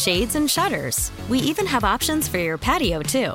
shades, and shutters. We even have options for your patio, too.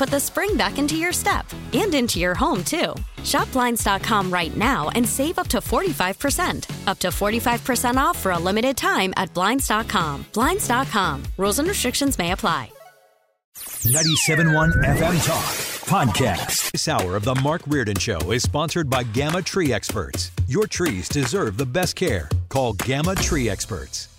put the spring back into your step and into your home, too. Shop Blinds.com right now and save up to 45%. Up to 45% off for a limited time at Blinds.com. Blinds.com. Rules and restrictions may apply. 97.1 FM Talk Podcast. This hour of The Mark Reardon Show is sponsored by Gamma Tree Experts. Your trees deserve the best care. Call Gamma Tree Experts.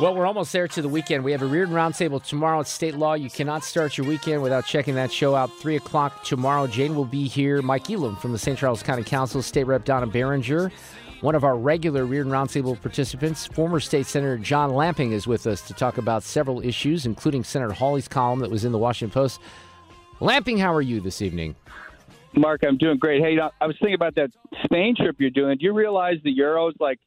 Well, we're almost there to the weekend. We have a Reardon Roundtable tomorrow. It's state law. You cannot start your weekend without checking that show out. 3 o'clock tomorrow. Jane will be here. Mike Elam from the St. Charles County Council, State Rep Donna Behringer, one of our regular Reardon Roundtable participants. Former State Senator John Lamping is with us to talk about several issues, including Senator Hawley's column that was in the Washington Post. Lamping, how are you this evening? Mark, I'm doing great. Hey, I was thinking about that Spain trip you're doing. Do you realize the euro's like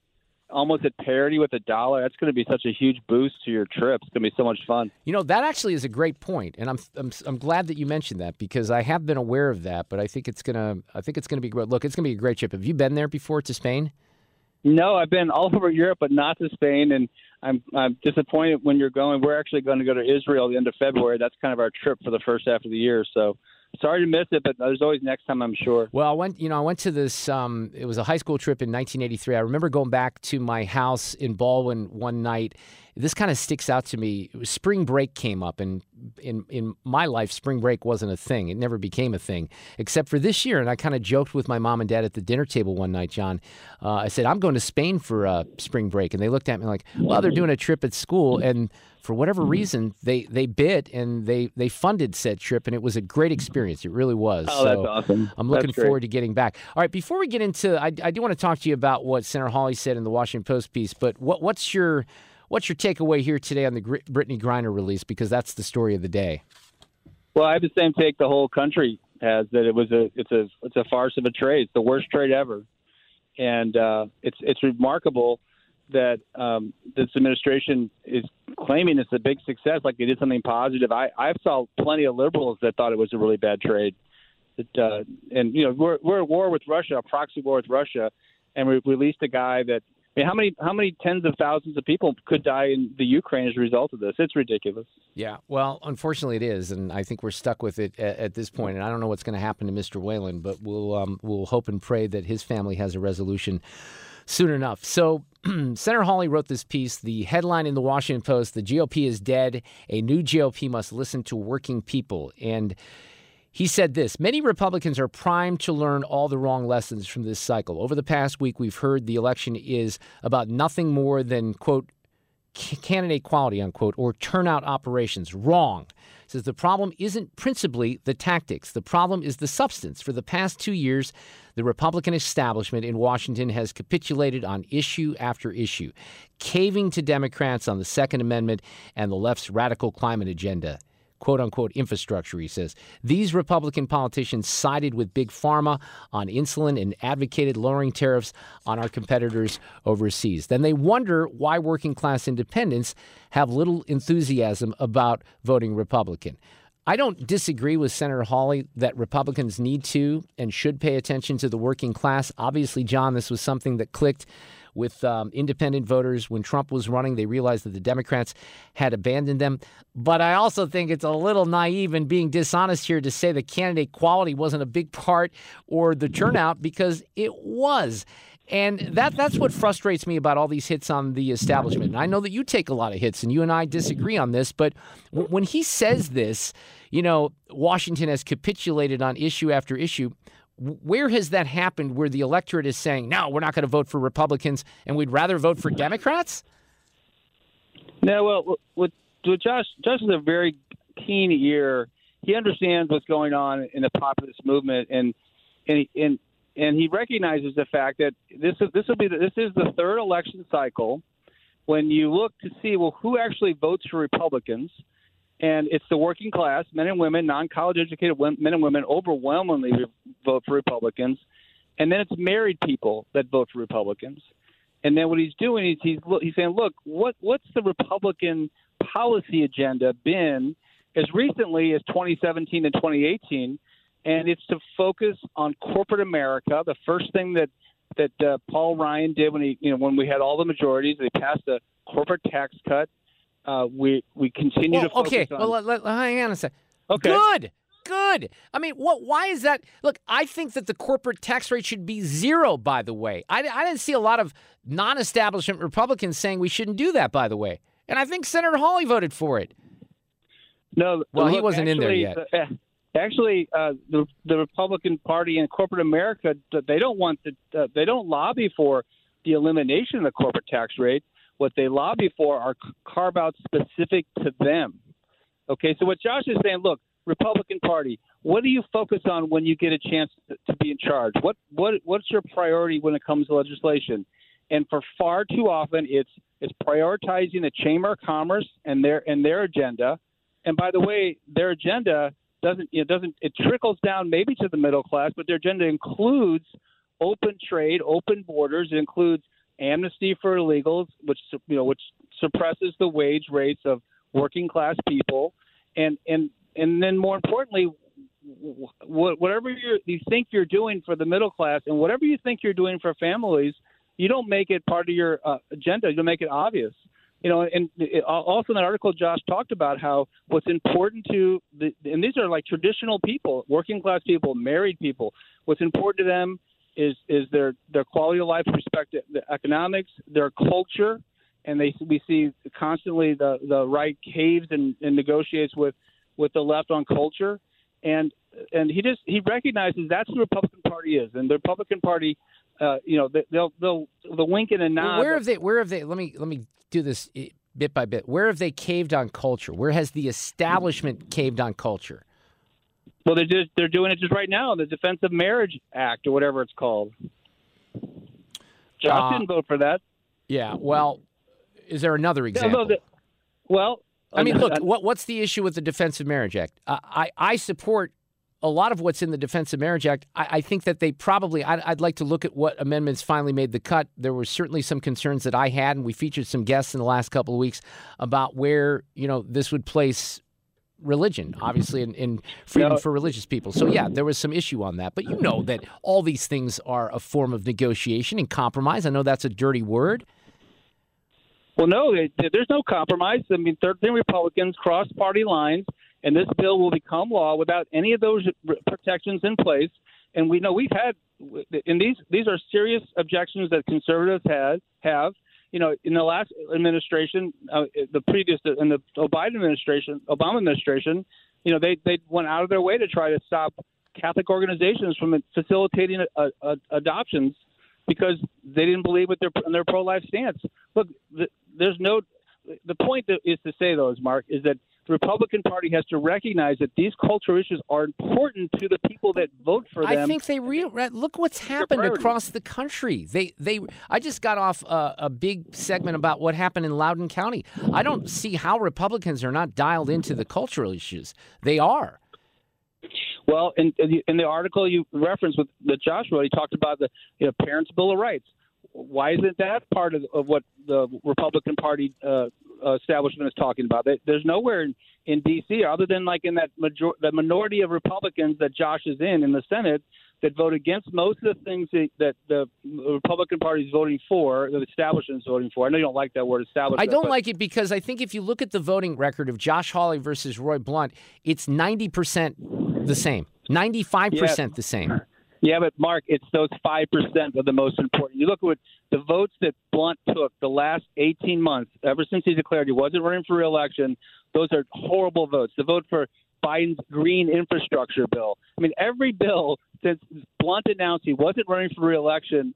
almost at parity with a dollar? That's going to be such a huge boost to your trip. It's going to be so much fun. You know, that actually is a great point, and I'm I'm, I'm glad that you mentioned that because I have been aware of that, but I think it's gonna I think it's gonna be great. Look, it's gonna be a great trip. Have you been there before to Spain? No, I've been all over Europe, but not to Spain, and I'm I'm disappointed when you're going. We're actually going to go to Israel at the end of February. That's kind of our trip for the first half of the year. So sorry to miss it, but there's always next time, I'm sure. Well, I went, you know, I went to this. Um, it was a high school trip in 1983. I remember going back to my house in Baldwin one night. This kind of sticks out to me. Spring break came up, and in in my life, spring break wasn't a thing. It never became a thing, except for this year. And I kind of joked with my mom and dad at the dinner table one night, John. Uh, I said, "I'm going to Spain for uh, spring break," and they looked at me like, "Well, they're doing a trip at school," and for whatever reason, they they bit and they they funded said trip, and it was a great experience. It really was. Oh, that's awesome. I'm looking That's great. forward to getting back. All right, before we get into, I, I do want to talk to you about what Senator Hawley said in the Washington Post piece. But what what's your what's your takeaway here today on the Gr- Brittney Griner release? Because that's the story of the day. Well, I have the same take the whole country has that it was a it's a it's a farce of a trade. It's the worst trade ever, and uh, it's it's remarkable that um, this administration is claiming it's a big success, like they did something positive. I I saw plenty of liberals that thought it was a really bad trade. Uh, and you know we're we're at war with Russia, a proxy war with Russia, and we've released a guy that. Mean, how many how many tens of thousands of people could die in the Ukraine as a result of this? It's ridiculous. Yeah, well, unfortunately, it is, and I think we're stuck with it at, at this point. And I don't know what's going to happen to Mr. Whelan, but we'll um, we'll hope and pray that his family has a resolution soon enough. So, Senator Hawley wrote this piece. The headline in the Washington Post: "The GOP is dead. A new GOP must listen to working people." And he said this Many Republicans are primed to learn all the wrong lessons from this cycle. Over the past week, we've heard the election is about nothing more than, quote, candidate quality, unquote, or turnout operations. Wrong. Says the problem isn't principally the tactics. The problem is the substance. For the past two years, the Republican establishment in Washington has capitulated on issue after issue, caving to Democrats on the Second Amendment and the left's radical climate agenda quote unquote infrastructure, he says. These Republican politicians sided with Big Pharma on insulin and advocated lowering tariffs on our competitors overseas. Then they wonder why working class independents have little enthusiasm about voting Republican. I don't disagree with Senator Hawley that Republicans need to and should pay attention to the working class. Obviously, John, this was something that clicked with um, independent voters when Trump was running. They realized that the Democrats had abandoned them. But I also think it's a little naive and being dishonest here to say that candidate quality wasn't a big part or the turnout because it was. And that that's what frustrates me about all these hits on the establishment. And I know that you take a lot of hits and you and I disagree on this, but w- when he says this, you know, Washington has capitulated on issue after issue. Where has that happened where the electorate is saying, no, we're not going to vote for Republicans and we'd rather vote for Democrats? No, well, with, with Josh, Josh is a very keen ear. He understands what's going on in the populist movement, and and and and he recognizes the fact that this is this will be the, this is the third election cycle when you look to see well who actually votes for Republicans, and it's the working class, men and women, non-college educated men and women overwhelmingly vote for Republicans, and then it's married people that vote for Republicans, and then what he's doing is he's he's saying, look, what what's the Republican policy agenda been as recently as 2017 and 2018? and it's to focus on corporate America. The first thing that that uh, Paul Ryan did when he, you know, when we had all the majorities, they passed a corporate tax cut. Uh, we we continue well, to focus okay. on. Well, let, let, hang on a second. Okay. Good. Good. I mean, what? Why is that? Look, I think that the corporate tax rate should be zero. By the way, I, I didn't see a lot of non-establishment Republicans saying we shouldn't do that. By the way, and I think Senator Hawley voted for it. No, well, look, he wasn't actually, in there yet. Uh, actually, uh, the the Republican Party and corporate America they don't want the uh, they don't lobby for the elimination of the corporate tax rate. What they lobby for are carve outs specific to them. Okay, so what Josh is saying, look, Republican Party, what do you focus on when you get a chance to, be in charge? What what what's your priority when it comes to legislation? And for far too often, it's it's prioritizing the Chamber of Commerce and their and their agenda. And by the way, their agenda doesn't it doesn't it trickles down maybe to the middle class, but their agenda includes open trade, open borders. It includes amnesty for illegals, which you know which suppresses the wage rates of working class people, and and and then more importantly, whatever you think you're doing for the middle class, and whatever you think you're doing for families, you don't make it part of your uh, agenda. You don't make it obvious you know, and it, also in that article, Josh talked about how what's important to the, and these are like traditional people, working class people, married people. What's important to them is is their their quality of life, respect the economics, their culture, and they we see constantly the the right caves and, and negotiates with with the left on culture, and and he just he recognizes that's the Republican Party is, and the Republican Party uh, you know, they'll they'll the wink and a nod. Where have they? Where have they? Let me let me do this bit by bit. Where have they caved on culture? Where has the establishment caved on culture? Well, they're just they're doing it just right now. The Defense of Marriage Act or whatever it's called. Josh uh, didn't vote for that. Yeah. Well, is there another example? the, well, I mean, look, what, what's the issue with the Defense of Marriage Act? Uh, I I support a lot of what's in the Defense of Marriage Act, I, I think that they probably, I'd, I'd, like to look at what amendments finally made the cut. There were certainly some concerns that I had, and we featured some guests in the last couple of weeks about where, you know, this would place religion, mm-hmm. obviously, in, in freedom no. for religious people. So, yeah, there was some issue on that. But you know that all these things are a form of negotiation and compromise. I know that's a dirty word. Well, no, there's no compromise. I mean, 13 Republicans crossed party lines and this bill will become law without any of those protections in place. And we know we've had, and these these are serious objections that conservatives had have. You know, in the last administration, uh, the previous, in the Biden administration, Obama administration, you know, they they went out of their way to try to stop Catholic organizations from facilitating a, a, a adoptions because they didn't believe with their in their pro life stance. Look, the, there's no. The point is to say though, is Mark, is that the Republican Party has to recognize that these cultural issues are important to the people that vote for them. I think they real look what's happened across the country. They they I just got off a, a, big segment about what happened in Loudoun County. I don't see how Republicans are not dialed into the cultural issues. They are. Well, in, in the article you referenced with that Josh wrote, he talked about the you know, Parents' Bill of Rights. Why isn't that part of, of what the Republican Party uh, uh, establishment is talking about. There's nowhere in, in D.C. other than like in that major, the minority of Republicans that Josh is in in the Senate that vote against most of the things that, that the Republican Party is voting for, the establishment is voting for. I know you don't like that word establishment. I don't like it because I think if you look at the voting record of Josh Hawley versus Roy Blunt, it's 90% the same, 95% yeah. the same. Yeah, but Mark, it's those 5% of the most important. You look at the votes that Blunt took the last 18 months, ever since he declared he wasn't running for reelection, those are horrible votes. The vote for Biden's green infrastructure bill. I mean, every bill since Blunt announced he wasn't running for reelection,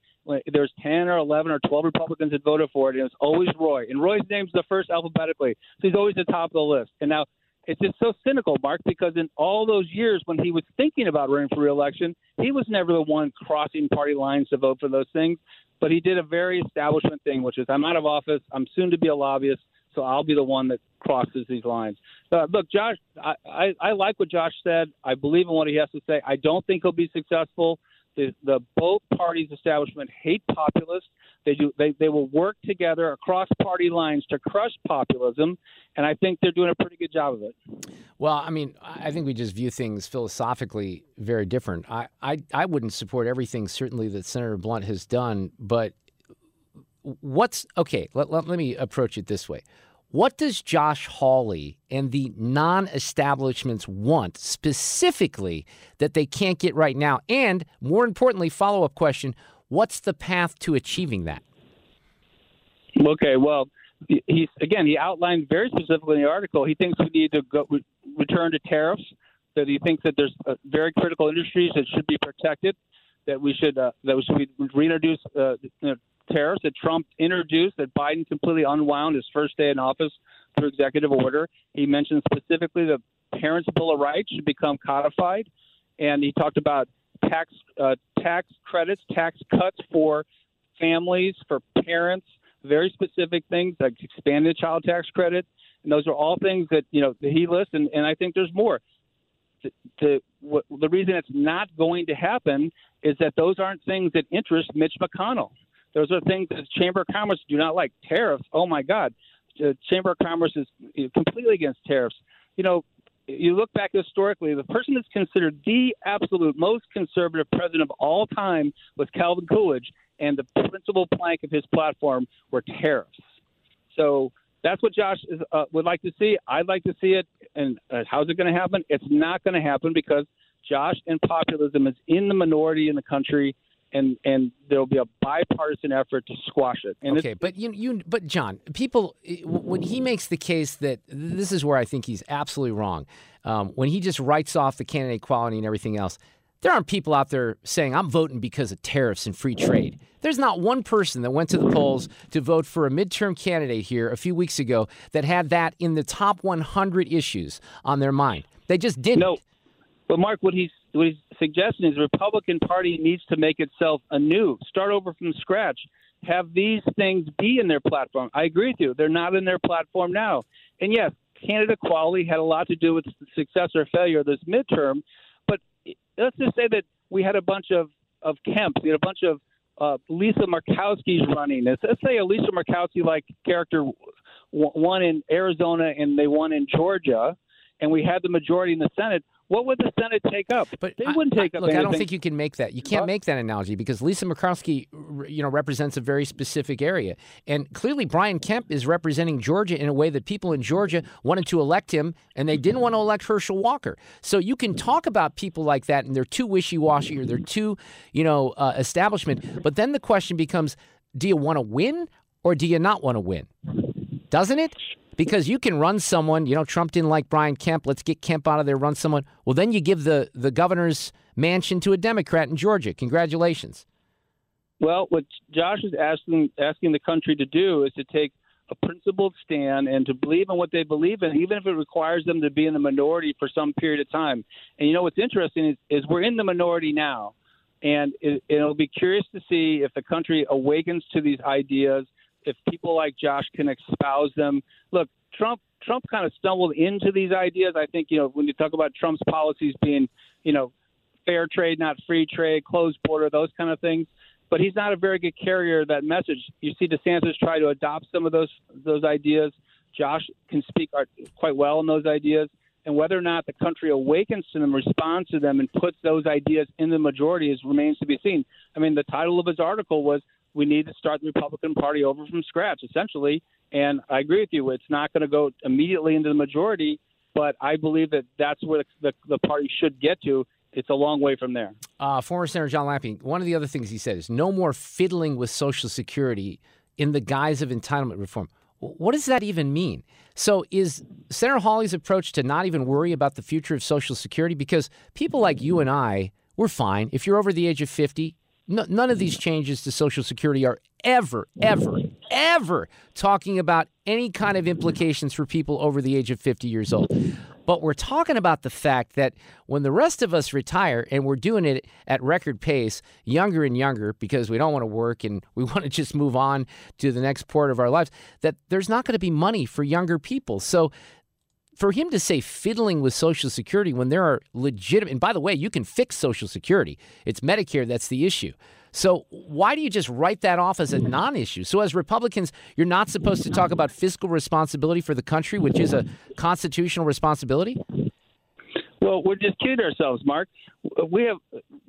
there's 10 or 11 or 12 Republicans that voted for it, and it's always Roy. And Roy's name's the first alphabetically, so he's always the top of the list. And now it's just so cynical, Mark, because in all those years when he was thinking about running for reelection, he was never the one crossing party lines to vote for those things. But he did a very establishment thing, which is I'm out of office, I'm soon to be a lobbyist, so I'll be the one that crosses these lines. Uh, look, Josh, I, I, I like what Josh said. I believe in what he has to say. I don't think he'll be successful. The, the both parties establishment hate populists. They do. They, they will work together across party lines to crush populism, and I think they're doing a pretty good job of it. Well, I mean, I think we just view things philosophically very different. I, I, I wouldn't support everything certainly that Senator Blunt has done, but what's okay? Let, let, let me approach it this way. What does Josh Hawley and the non establishments want specifically that they can't get right now? And more importantly, follow up question what's the path to achieving that? Okay, well, he's again, he outlined very specifically in the article. He thinks we need to go, return to tariffs, that he thinks that there's uh, very critical industries that should be protected, that we should, uh, that we should reintroduce uh, you know, tariffs that Trump introduced that Biden completely unwound his first day in office through executive order. He mentioned specifically the Parents' Bill of Rights should become codified, and he talked about tax uh, tax credits, tax cuts for families, for parents, very specific things like expanded child tax credit. And those are all things that you know that he lists, and, and I think there's more. The, the, the reason it's not going to happen is that those aren't things that interest Mitch McConnell. Those are things that Chamber of Commerce do not like. Tariffs, oh my God. The Chamber of Commerce is completely against tariffs. You know, you look back historically, the person that's considered the absolute most conservative president of all time was Calvin Coolidge, and the principal plank of his platform were tariffs. So that's what Josh is, uh, would like to see. I'd like to see it. And uh, how's it going to happen? It's not going to happen because Josh and populism is in the minority in the country and and there'll be a bipartisan effort to squash it. And okay, but you you but John, people when he makes the case that this is where I think he's absolutely wrong. Um, when he just writes off the candidate equality and everything else, there aren't people out there saying I'm voting because of tariffs and free trade. There's not one person that went to the polls to vote for a midterm candidate here a few weeks ago that had that in the top 100 issues on their mind. They just didn't. No, but Mark, what he's what he's suggesting is the Republican Party needs to make itself anew, start over from scratch, have these things be in their platform. I agree with you; they're not in their platform now. And yes, candidate quality had a lot to do with the success or failure of this midterm. But let's just say that we had a bunch of of Kemp, we had a bunch of uh, Lisa Murkowski's running. Let's say a Lisa Murkowski like character won in Arizona and they won in Georgia, and we had the majority in the Senate what would the Senate take up? But they wouldn't take I, up. Look, anything. I don't think you can make that. You can't make that analogy because Lisa Murkowski, you know, represents a very specific area, and clearly Brian Kemp is representing Georgia in a way that people in Georgia wanted to elect him, and they didn't want to elect Herschel Walker. So you can talk about people like that, and they're too wishy-washy or they're too, you know, uh, establishment. But then the question becomes: Do you want to win or do you not want to win? Doesn't it? Because you can run someone. You know, Trump didn't like Brian Kemp. Let's get Kemp out of there. Run someone. Well, then you give the the governor's mansion to a Democrat in Georgia. Congratulations. Well, what Josh is asking asking the country to do is to take a principled stand and to believe in what they believe in, even if it requires them to be in the minority for some period of time. And you know what's interesting is, is we're in the minority now, and it, it'll be curious to see if the country awakens to these ideas if people like Josh can espouse them. Look, Trump Trump kind of stumbled into these ideas. I think you know when you talk about Trump's policies being, you know, fair trade, not free trade, closed border, those kind of things. But he's not a very good carrier of that message. You see DeSantis try to adopt some of those those ideas. Josh can speak quite well on those ideas, and whether or not the country awakens to them, responds to them, and puts those ideas in the majority is remains to be seen. I mean, the title of his article was "We need to start the Republican Party over from scratch," essentially. And I agree with you; it's not going to go immediately into the majority, but I believe that that's where the, the, the party should get to. It's a long way from there. Uh, former Senator John Lamping, one of the other things he said is no more fiddling with Social Security in the guise of entitlement reform. What does that even mean? So, is Senator Hawley's approach to not even worry about the future of Social Security? Because people like you and I, we're fine. If you're over the age of 50, no, none of these changes to Social Security are ever, ever, ever talking about any kind of implications for people over the age of 50 years old. But we're talking about the fact that when the rest of us retire and we're doing it at record pace, younger and younger, because we don't want to work and we want to just move on to the next port of our lives, that there's not going to be money for younger people. So for him to say fiddling with Social Security when there are legitimate, and by the way, you can fix Social Security, it's Medicare that's the issue. So why do you just write that off as a mm-hmm. non issue? So, as Republicans, you're not supposed to talk about fiscal responsibility for the country, which is a constitutional responsibility? Well, we're just kidding ourselves, Mark. We have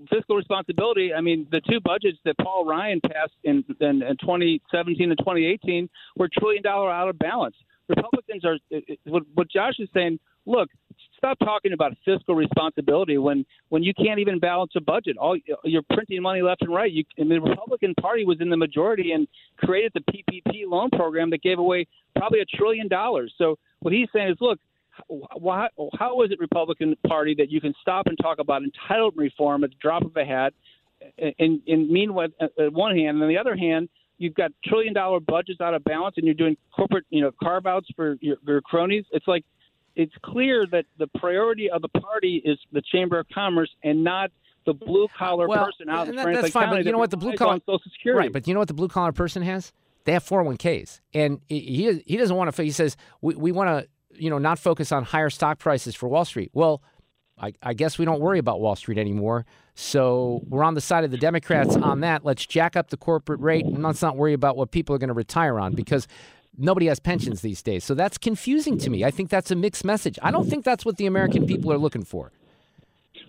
fiscal responsibility. I mean, the two budgets that Paul Ryan passed in, in, in 2017 and 2018 were trillion dollar out of balance. Republicans are what, what Josh is saying. Look, stop talking about fiscal responsibility when when you can't even balance a budget. All you're printing money left and right. You, and the Republican Party was in the majority and created the PPP loan program that gave away probably a trillion dollars. So what he's saying is, look, why, how is it Republican Party that you can stop and talk about entitlement reform at the drop of a hat, and, and meanwhile, at uh, uh, one hand, and on the other hand, you've got trillion dollar budgets out of balance, and you're doing corporate, you know, carve outs for your, your cronies. It's like it's clear that the priority of the party is the Chamber of Commerce and not the blue collar well, person out in that, That's fine, County but you know what the blue collar Social Security. right? But you know what the blue collar person has? They have 401ks, and he he doesn't want to. He says we we want to you know not focus on higher stock prices for Wall Street. Well, I, I guess we don't worry about Wall Street anymore. So we're on the side of the Democrats on that. Let's jack up the corporate rate and let's not worry about what people are going to retire on because nobody has pensions these days. So that's confusing to me. I think that's a mixed message. I don't think that's what the American people are looking for.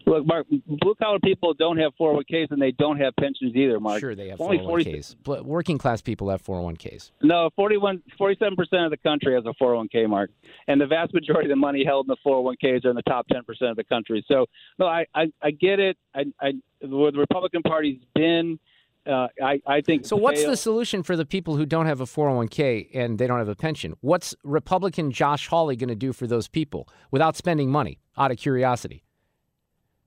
Look, Mark, blue collar people don't have 401ks and they don't have pensions either, Mark. Sure, they have Only 401ks. 40, Working class people have 401ks. No, 41, 47% of the country has a 401k, Mark. And the vast majority of the money held in the 401ks are in the top 10% of the country. So, no, I, I, I get it. I, I, where the Republican Party's been, uh, I, I think. So, what's the solution for the people who don't have a 401k and they don't have a pension? What's Republican Josh Hawley going to do for those people without spending money? Out of curiosity.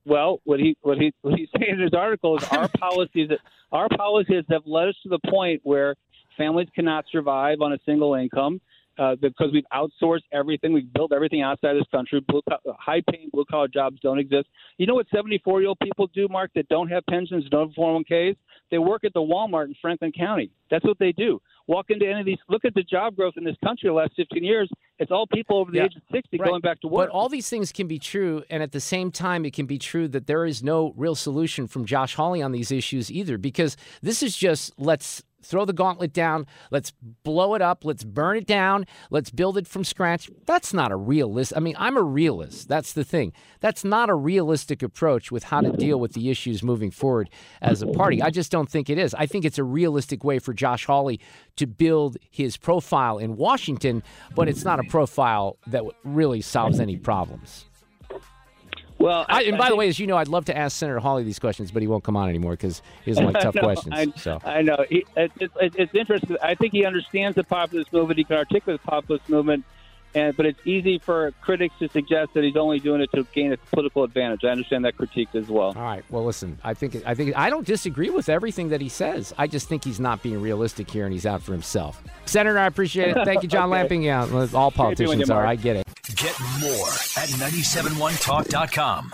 Well, what he what he what he's saying in his article is our policies that our policies have led us to the point where families cannot survive on a single income uh, because we've outsourced everything. We've built everything outside of this country. Blue, high paying blue collar jobs don't exist. You know what 74 year old people do, Mark, that don't have pensions, don't have 401ks? They work at the Walmart in Franklin County. That's what they do. Walk into any of these, look at the job growth in this country the last 15 years. It's all people over the Yeah. age of 60 Right. going back to work. But all these things can be true, and at the same time, it can be true that there is no real solution from Josh Hawley on these issues either, because this is just let's throw the gauntlet down, let's blow it up, let's burn it down, let's build it from scratch. That's not a realist. I mean, I'm a realist. That's the thing. That's not a realistic approach with how to deal with the issues moving forward as a party. I just don't think it is. I think it's a realistic way for Josh Hawley to build his profile in Washington, but it's not a profile that really solves any problems. Well, I, and by the think- way, as you know, I'd love to ask Senator Hawley these questions, but he won't come on anymore because he doesn't like tough I know, questions. I, so I know. He, it, it, it's interesting. I think he understands the populist movement. He can articulate the populist movement, and but it's easy for critics to suggest that he's only doing it to gain a political advantage. I understand that critique as well. All right. Well, listen. I think I think I don't disagree with everything that he says. I just think he's not being realistic here, and he's out for himself. Senator, I appreciate it. Thank you, John Okay. Lamping. Yeah, all Great doing you, politicians are. I get it. Get more at 971talk.com.